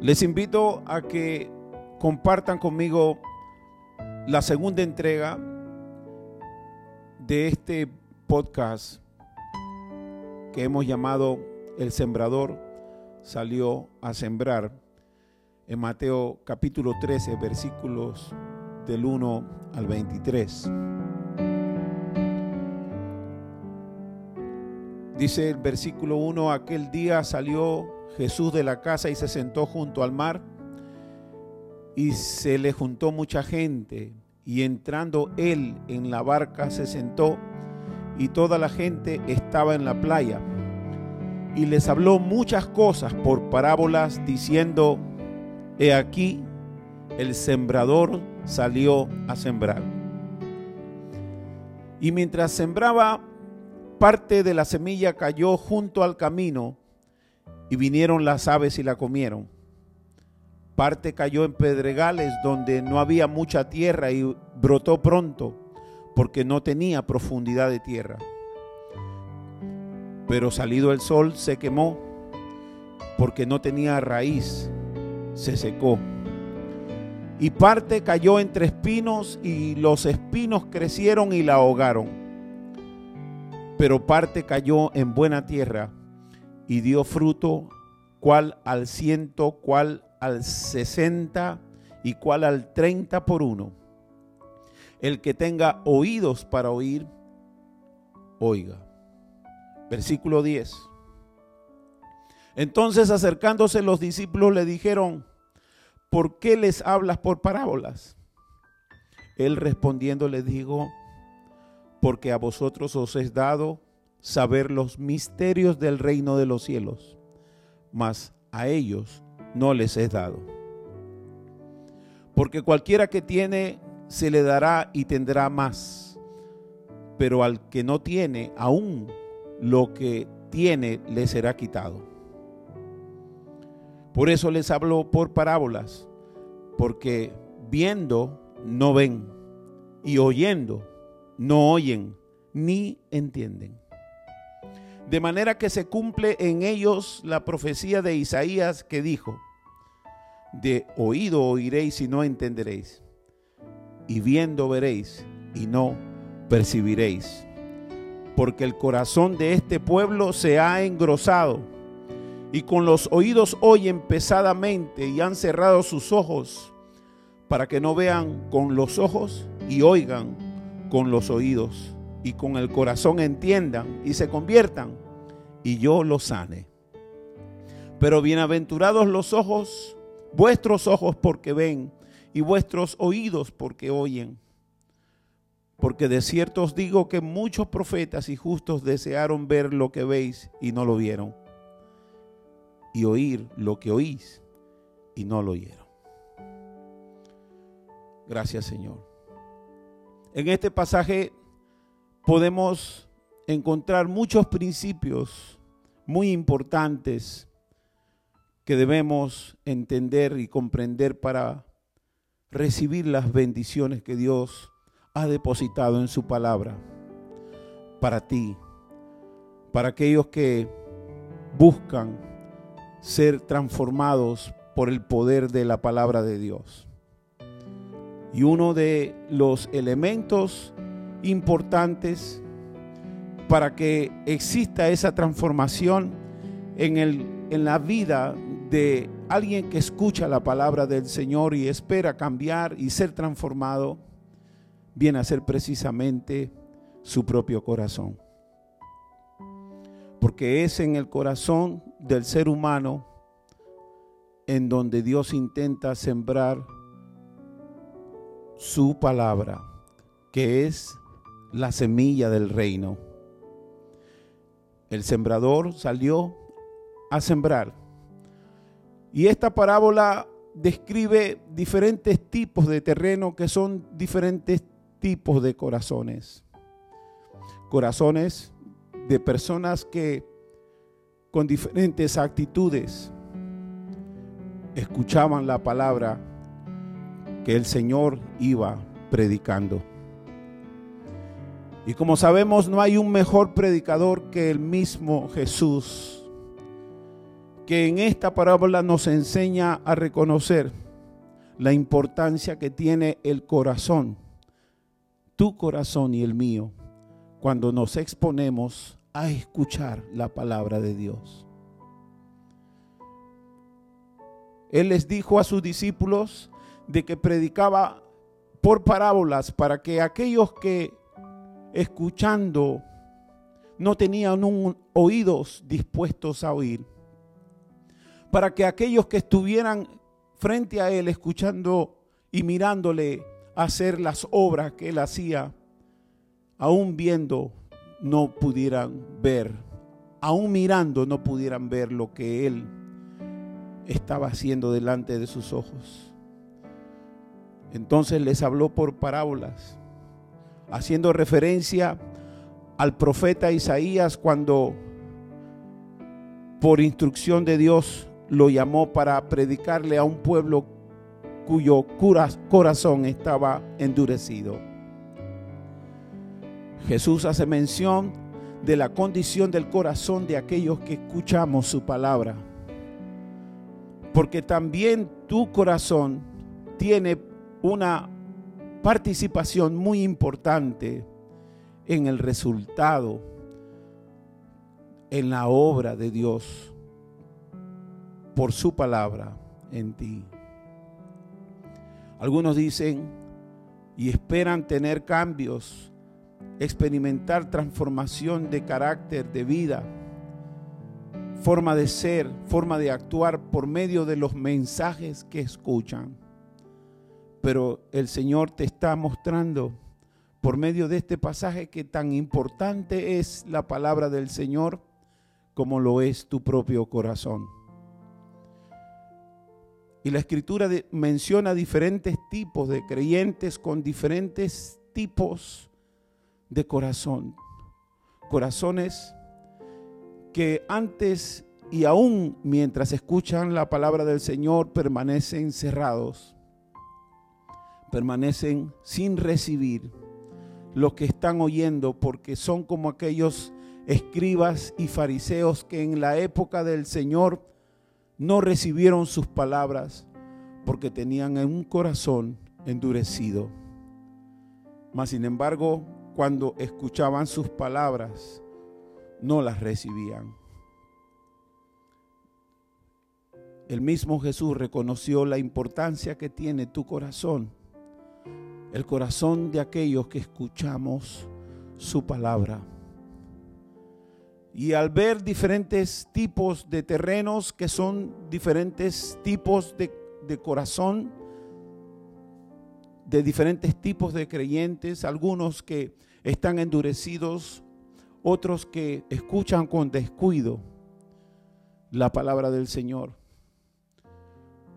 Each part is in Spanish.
Les invito a que compartan conmigo la segunda entrega de este podcast que hemos llamado El Sembrador salió a sembrar en Mateo capítulo 13 versículos del 1 al 23. Dice el versículo 1, aquel día salió Jesús de la casa y se sentó junto al mar y se le juntó mucha gente y entrando él en la barca se sentó y toda la gente estaba en la playa y les habló muchas cosas por parábolas diciendo, he aquí el sembrador salió a sembrar. Y mientras sembraba, parte de la semilla cayó junto al camino y vinieron las aves y la comieron. Parte cayó en pedregales donde no había mucha tierra y brotó pronto porque no tenía profundidad de tierra. Pero salido el sol se quemó porque no tenía raíz, se secó. Y parte cayó entre espinos y los espinos crecieron y la ahogaron. Pero parte cayó en buena tierra y dio fruto, cual al ciento, cual al sesenta y cual al treinta por uno. El que tenga oídos para oír, oiga. Versículo 10. Entonces acercándose los discípulos le dijeron, ¿por qué les hablas por parábolas? Él respondiendo les dijo, porque a vosotros os es dado saber los misterios del reino de los cielos, mas a ellos no les es dado. Porque cualquiera que tiene, se le dará y tendrá más, pero al que no tiene, aún lo que tiene le será quitado. Por eso les hablo por parábolas, porque viendo no ven y oyendo no oyen ni entienden. De manera que se cumple en ellos la profecía de Isaías que dijo, de oído oiréis y no entenderéis, y viendo veréis y no percibiréis, porque el corazón de este pueblo se ha engrosado, y con los oídos oyen pesadamente y han cerrado sus ojos, para que no vean con los ojos y oigan con los oídos y con el corazón entiendan y se conviertan y yo los sane. Pero bienaventurados los ojos, vuestros ojos porque ven y vuestros oídos porque oyen. Porque de cierto os digo que muchos profetas y justos desearon ver lo que veis y no lo vieron. Y oír lo que oís y no lo oyeron. Gracias Señor. En este pasaje podemos encontrar muchos principios muy importantes que debemos entender y comprender para recibir las bendiciones que Dios ha depositado en su palabra para ti, para aquellos que buscan ser transformados por el poder de la palabra de Dios. Y uno de los elementos importantes para que exista esa transformación en, el, en la vida de alguien que escucha la palabra del Señor y espera cambiar y ser transformado, viene a ser precisamente su propio corazón. Porque es en el corazón del ser humano en donde Dios intenta sembrar su palabra, que es la semilla del reino. El sembrador salió a sembrar. Y esta parábola describe diferentes tipos de terreno que son diferentes tipos de corazones. Corazones de personas que con diferentes actitudes escuchaban la palabra que el Señor iba predicando. Y como sabemos, no hay un mejor predicador que el mismo Jesús, que en esta parábola nos enseña a reconocer la importancia que tiene el corazón, tu corazón y el mío, cuando nos exponemos a escuchar la palabra de Dios. Él les dijo a sus discípulos de que predicaba por parábolas para que aquellos que escuchando no tenían un oídos dispuestos a oír, para que aquellos que estuvieran frente a él escuchando y mirándole hacer las obras que él hacía, aún viendo no pudieran ver, aún mirando no pudieran ver lo que él estaba haciendo delante de sus ojos. Entonces les habló por parábolas, haciendo referencia al profeta Isaías cuando por instrucción de Dios lo llamó para predicarle a un pueblo cuyo corazón estaba endurecido. Jesús hace mención de la condición del corazón de aquellos que escuchamos su palabra. Porque también tu corazón tiene una participación muy importante en el resultado, en la obra de Dios por su palabra en ti. Algunos dicen y esperan tener cambios, experimentar transformación de carácter, de vida, forma de ser, forma de actuar por medio de los mensajes que escuchan. Pero el Señor te está mostrando por medio de este pasaje que tan importante es la palabra del Señor como lo es tu propio corazón. Y la escritura menciona diferentes tipos de creyentes con diferentes tipos de corazón. Corazones que antes y aún mientras escuchan la palabra del Señor permanecen cerrados, permanecen sin recibir lo que están oyendo porque son como aquellos escribas y fariseos que en la época del Señor no recibieron sus palabras porque tenían un corazón endurecido. Mas sin embargo, cuando escuchaban sus palabras, no las recibían. El mismo Jesús reconoció la importancia que tiene tu corazón el corazón de aquellos que escuchamos su palabra. Y al ver diferentes tipos de terrenos que son diferentes tipos de, corazón, de diferentes tipos de creyentes, algunos que están endurecidos, otros que escuchan con descuido la palabra del Señor,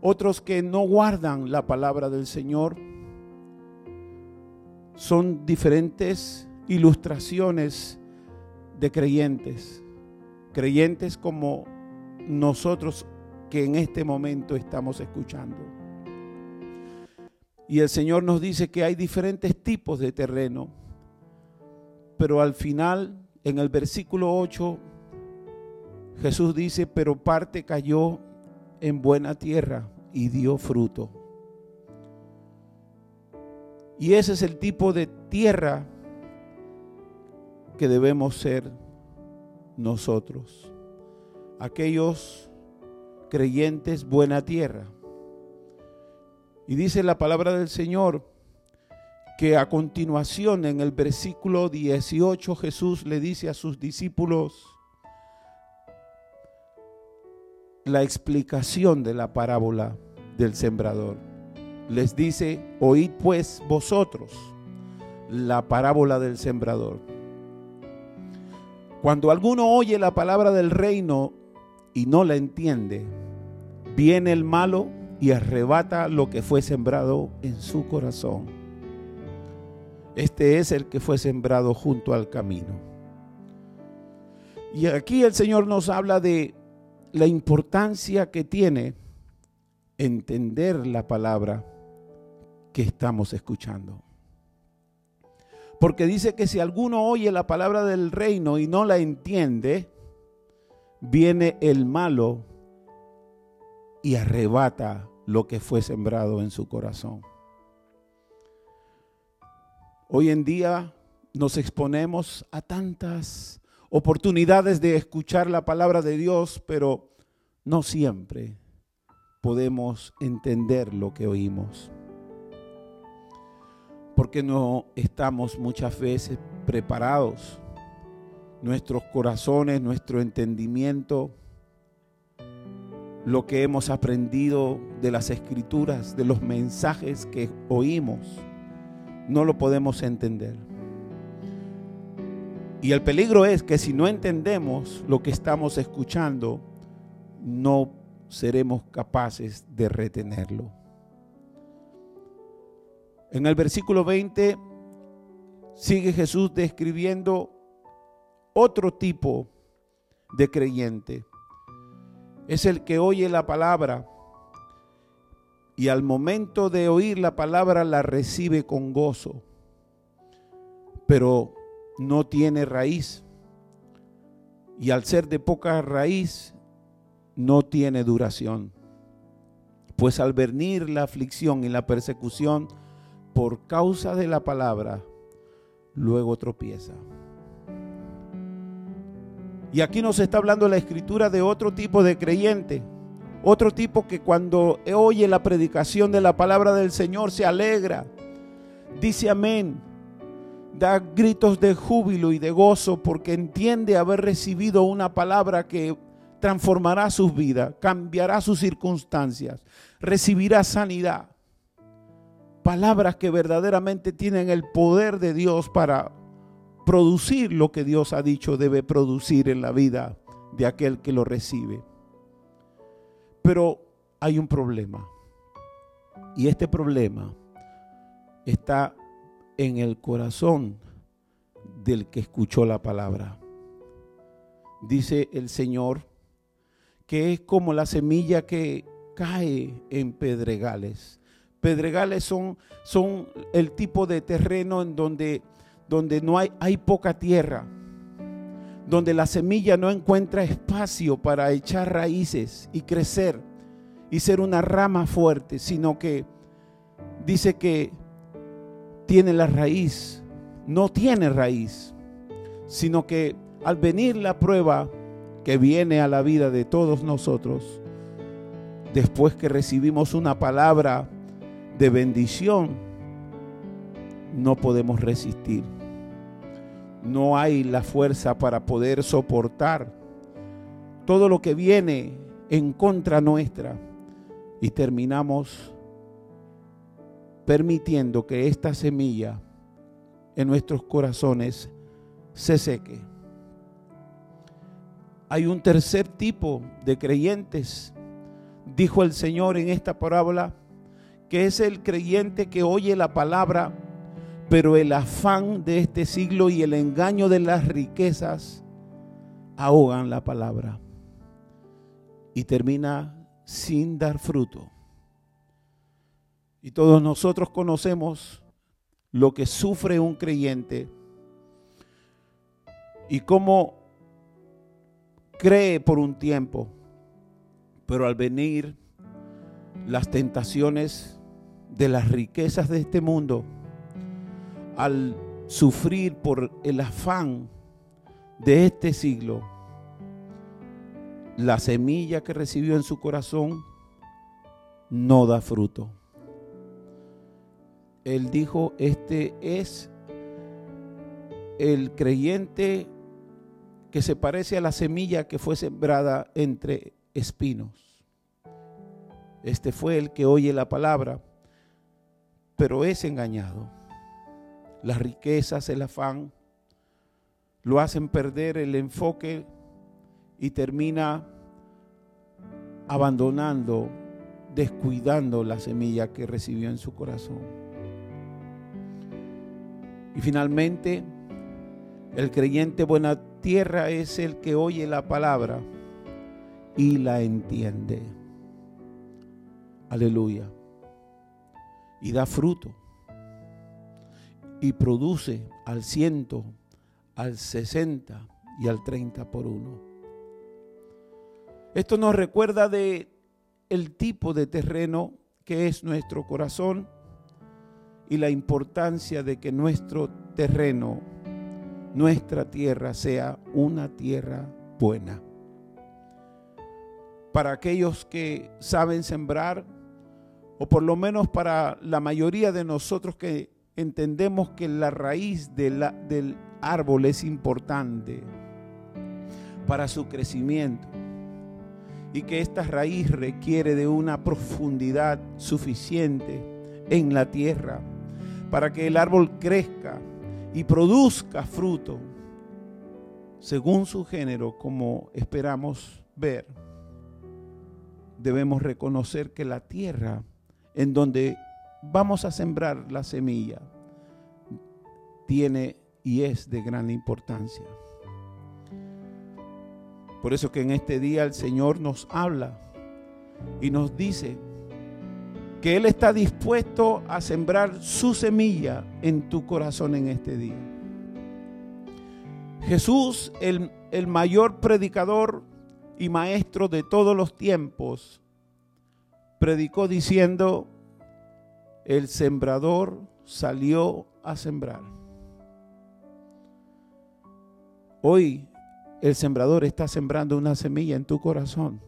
otros que no guardan la palabra del Señor, son diferentes ilustraciones de creyentes, creyentes como nosotros que en este momento estamos escuchando. Y el Señor nos dice que hay diferentes tipos de terreno, pero al final, en el versículo 8, Jesús dice, pero parte cayó en buena tierra y dio fruto. Y ese es el tipo de tierra que debemos ser nosotros. Aquellos creyentes buena tierra. Y dice la palabra del Señor que a continuación en el versículo 18 Jesús le dice a sus discípulos la explicación de la parábola del sembrador les dice, oíd pues vosotros la parábola del sembrador. Cuando alguno oye la palabra del reino y no la entiende, viene el malo y arrebata lo que fue sembrado en su corazón. Este es el que fue sembrado junto al camino. Y aquí el Señor nos habla de la importancia que tiene entender la palabra que estamos escuchando. Porque dice que si alguno oye la palabra del reino y no la entiende, viene el malo y arrebata lo que fue sembrado en su corazón. Hoy en día nos exponemos a tantas oportunidades de escuchar la palabra de Dios, pero no siempre podemos entender lo que oímos. Porque no estamos muchas veces preparados. Nuestros corazones, nuestro entendimiento, lo que hemos aprendido de las escrituras, de los mensajes que oímos, no lo podemos entender. Y el peligro es que si no entendemos lo que estamos escuchando, no seremos capaces de retenerlo. En el versículo 20 sigue Jesús describiendo otro tipo de creyente. Es el que oye la palabra y al momento de oír la palabra la recibe con gozo, pero no tiene raíz. Y al ser de poca raíz, no tiene duración. Pues al venir la aflicción y la persecución por causa de la palabra, luego tropieza. Y aquí nos está hablando la escritura de otro tipo de creyente. Otro tipo que cuando oye la predicación de la palabra del Señor se alegra. Dice amén. Da gritos de júbilo y de gozo porque entiende haber recibido una palabra que transformará su vida, cambiará sus circunstancias, recibirá sanidad. Palabras que verdaderamente tienen el poder de Dios para producir lo que Dios ha dicho debe producir en la vida de aquel que lo recibe. Pero hay un problema. Y este problema está en el corazón del que escuchó la palabra. Dice el Señor que es como la semilla que cae en pedregales. Pedregales son, son el tipo de terreno en donde, donde no hay, hay poca tierra, donde la semilla no encuentra espacio para echar raíces y crecer y ser una rama fuerte, sino que dice que tiene la raíz, no tiene raíz, sino que al venir la prueba, que viene a la vida de todos nosotros, después que recibimos una palabra de bendición, no podemos resistir. No hay la fuerza para poder soportar todo lo que viene en contra nuestra y terminamos permitiendo que esta semilla en nuestros corazones se seque hay un tercer tipo de creyentes, dijo el Señor en esta parábola, que es el creyente que oye la palabra, pero el afán de este siglo y el engaño de las riquezas ahogan la palabra y termina sin dar fruto. Y todos nosotros conocemos lo que sufre un creyente y cómo cree por un tiempo, pero al venir las tentaciones de las riquezas de este mundo, al sufrir por el afán de este siglo, la semilla que recibió en su corazón no da fruto. Él dijo, este es el creyente que se parece a la semilla que fue sembrada entre espinos. Este fue el que oye la palabra, pero es engañado. Las riquezas, el afán, lo hacen perder el enfoque y termina abandonando, descuidando la semilla que recibió en su corazón. Y finalmente, el creyente buena tierra es el que oye la palabra y la entiende. Aleluya. Y da fruto. Y produce al ciento, al sesenta y al treinta por uno. Esto nos recuerda de el tipo de terreno que es nuestro corazón y la importancia de que nuestro terreno, nuestra tierra sea una tierra buena. Para aquellos que saben sembrar, o por lo menos para la mayoría de nosotros que entendemos que la raíz del árbol es importante para su crecimiento y que esta raíz requiere de una profundidad suficiente en la tierra para que el árbol crezca y produzca fruto según su género como esperamos ver. Debemos reconocer que la tierra en donde vamos a sembrar la semilla tiene y es de gran importancia. Por eso que en este día el Señor nos habla y nos dice que Él está dispuesto a sembrar su semilla en tu corazón en este día. Jesús, el, el mayor predicador y maestro de todos los tiempos, predicó diciendo, el sembrador salió a sembrar. Hoy el sembrador está sembrando una semilla en tu corazón.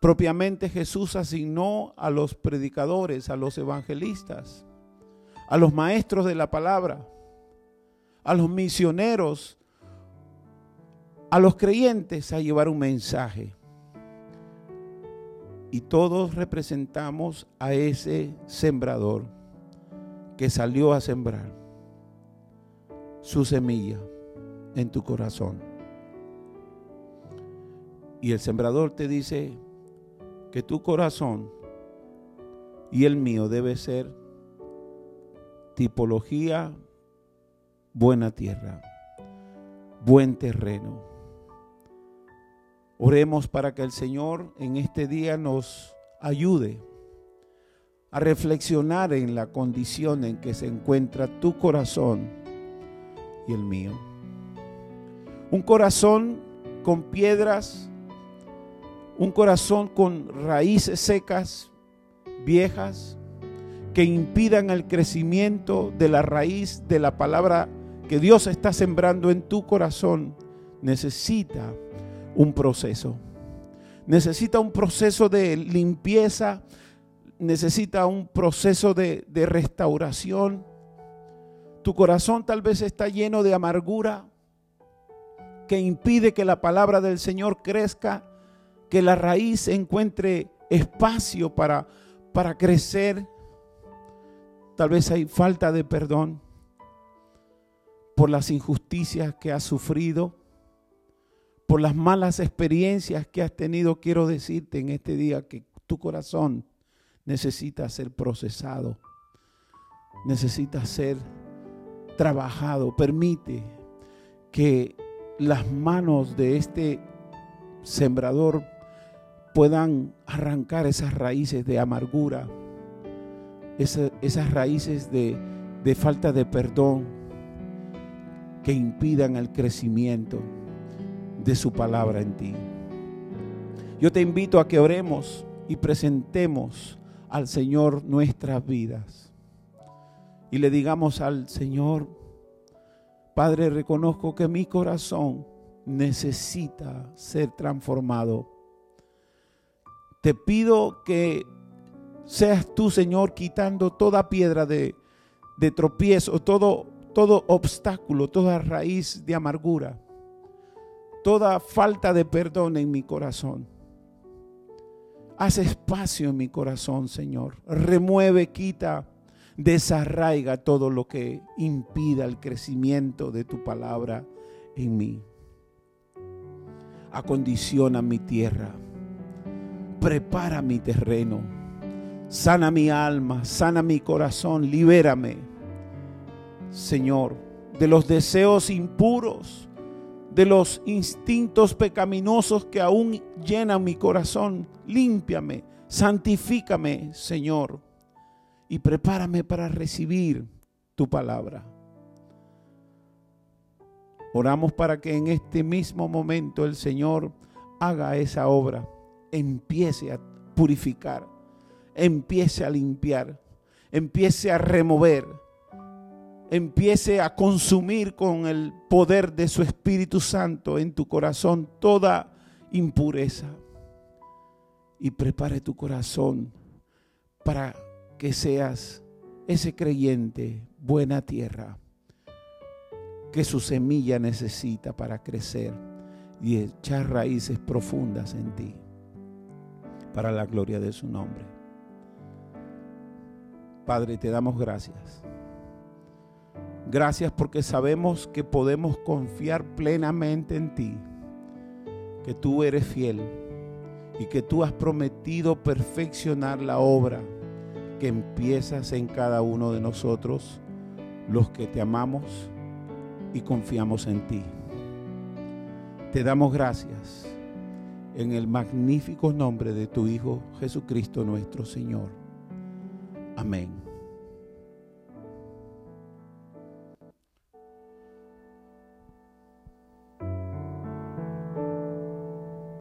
Propiamente Jesús asignó a los predicadores, a los evangelistas, a los maestros de la palabra, a los misioneros, a los creyentes a llevar un mensaje y todos representamos a ese sembrador que salió a sembrar su semilla en tu corazón. Y el sembrador te dice que tu corazón y el mío debe ser tipología buena tierra, buen terreno Oremos para que el Señor en este día nos ayude a reflexionar en la condición en que se encuentra tu corazón y el mío. Un corazón con piedras, un corazón con raíces secas, viejas, que impidan el crecimiento de la raíz de la palabra que Dios está sembrando en tu corazón, necesita un proceso. Necesita un proceso de limpieza, necesita un proceso de, restauración. Tu corazón tal vez está lleno de amargura que impide que la palabra del Señor crezca, que la raíz encuentre espacio para, para crecer. Tal vez hay falta de perdón por las injusticias que has sufrido por las malas experiencias que has tenido, quiero decirte en este día que tu corazón necesita ser procesado, necesita ser trabajado. Permite que las manos de este sembrador puedan arrancar esas raíces de amargura, esas, raíces de, de falta de perdón que impidan el crecimiento de su palabra en ti. Yo te invito a que oremos y presentemos al Señor nuestras vidas. Y le digamos al Señor, Padre, reconozco que mi corazón necesita ser transformado. Te pido que seas tú, Señor, quitando toda piedra de, de tropiezo, todo, todo obstáculo, toda raíz de amargura toda falta de perdón en mi corazón. Haz espacio en mi corazón, Señor. Remueve, quita, desarraiga todo lo que impida el crecimiento de tu palabra en mí. Acondiciona mi tierra. Prepara mi terreno. Sana mi alma, sana mi corazón, libérame, Señor, de los deseos impuros de los instintos pecaminosos que aún llenan mi corazón. Límpiame, santifícame, Señor, y prepárame para recibir tu palabra. Oramos para que en este mismo momento el Señor haga esa obra empiece a purificar, empiece a limpiar, empiece a remover, empiece a consumir con el poder de su Espíritu Santo en tu corazón toda impureza. Y prepare tu corazón para que seas ese creyente, buena tierra, que su semilla necesita para crecer y echar raíces profundas en ti, para la gloria de su nombre. Padre, te damos gracias. Gracias porque sabemos que podemos confiar plenamente en ti, que tú eres fiel y que tú has prometido perfeccionar la obra que empiezas en cada uno de nosotros, los que te amamos y confiamos en ti. Te damos gracias en el magnífico nombre de tu Hijo Jesucristo nuestro Señor. Amén.